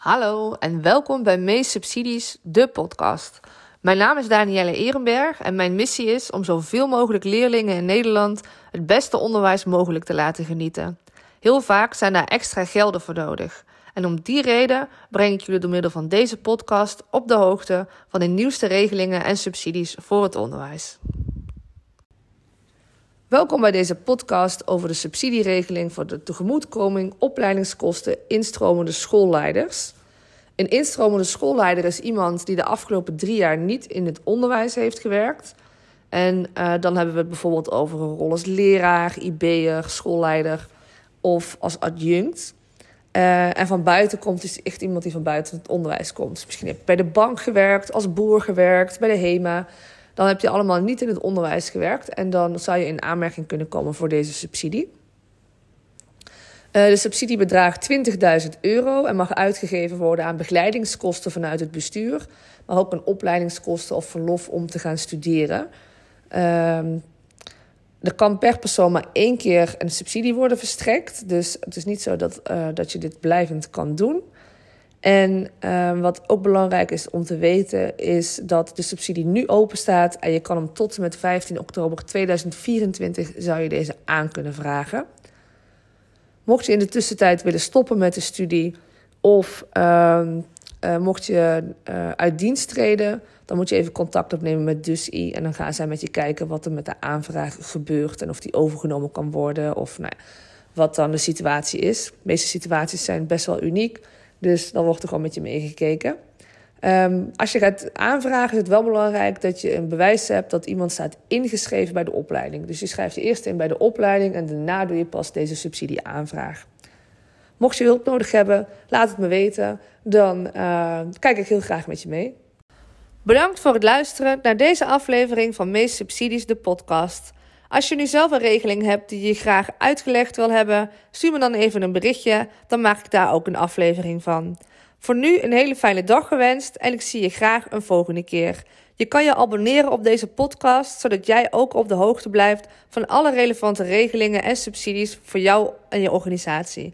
Hallo en welkom bij Mees Subsidies, de podcast. Mijn naam is Danielle Ehrenberg en mijn missie is om zoveel mogelijk leerlingen in Nederland het beste onderwijs mogelijk te laten genieten. Heel vaak zijn daar extra gelden voor nodig. En om die reden breng ik jullie door middel van deze podcast op de hoogte van de nieuwste regelingen en subsidies voor het onderwijs. Welkom bij deze podcast over de subsidieregeling voor de tegemoetkoming opleidingskosten instromende schoolleiders. Een instromende schoolleider is iemand die de afgelopen drie jaar niet in het onderwijs heeft gewerkt. En uh, dan hebben we het bijvoorbeeld over een rol als leraar, IB'er, schoolleider of als adjunct. Uh, en van buiten komt dus echt iemand die van buiten het onderwijs komt. Misschien je bij de bank gewerkt, als boer gewerkt, bij de HEMA. Dan heb je allemaal niet in het onderwijs gewerkt. En dan zou je in aanmerking kunnen komen voor deze subsidie. Uh, de subsidie bedraagt 20.000 euro en mag uitgegeven worden aan begeleidingskosten vanuit het bestuur. Maar ook een opleidingskosten of verlof om te gaan studeren. Uh, er kan per persoon maar één keer een subsidie worden verstrekt. Dus het is niet zo dat, uh, dat je dit blijvend kan doen. En uh, wat ook belangrijk is om te weten, is dat de subsidie nu open staat. En je kan hem tot en met 15 oktober 2024 zou je deze aan kunnen vragen. Mocht je in de tussentijd willen stoppen met de studie of uh, uh, mocht je uh, uit dienst treden, dan moet je even contact opnemen met DUSI. En dan gaan zij met je kijken wat er met de aanvraag gebeurt en of die overgenomen kan worden of nou, wat dan de situatie is. De meeste situaties zijn best wel uniek, dus dan wordt er gewoon met je meegekeken. Um, als je gaat aanvragen, is het wel belangrijk dat je een bewijs hebt dat iemand staat ingeschreven bij de opleiding. Dus je schrijft je eerst in bij de opleiding en daarna doe je pas deze subsidieaanvraag. Mocht je hulp nodig hebben, laat het me weten. Dan uh, kijk ik heel graag met je mee. Bedankt voor het luisteren naar deze aflevering van Meest Subsidies, de podcast. Als je nu zelf een regeling hebt die je graag uitgelegd wil hebben, stuur me dan even een berichtje. Dan maak ik daar ook een aflevering van. Voor nu een hele fijne dag gewenst en ik zie je graag een volgende keer. Je kan je abonneren op deze podcast, zodat jij ook op de hoogte blijft van alle relevante regelingen en subsidies voor jou en je organisatie.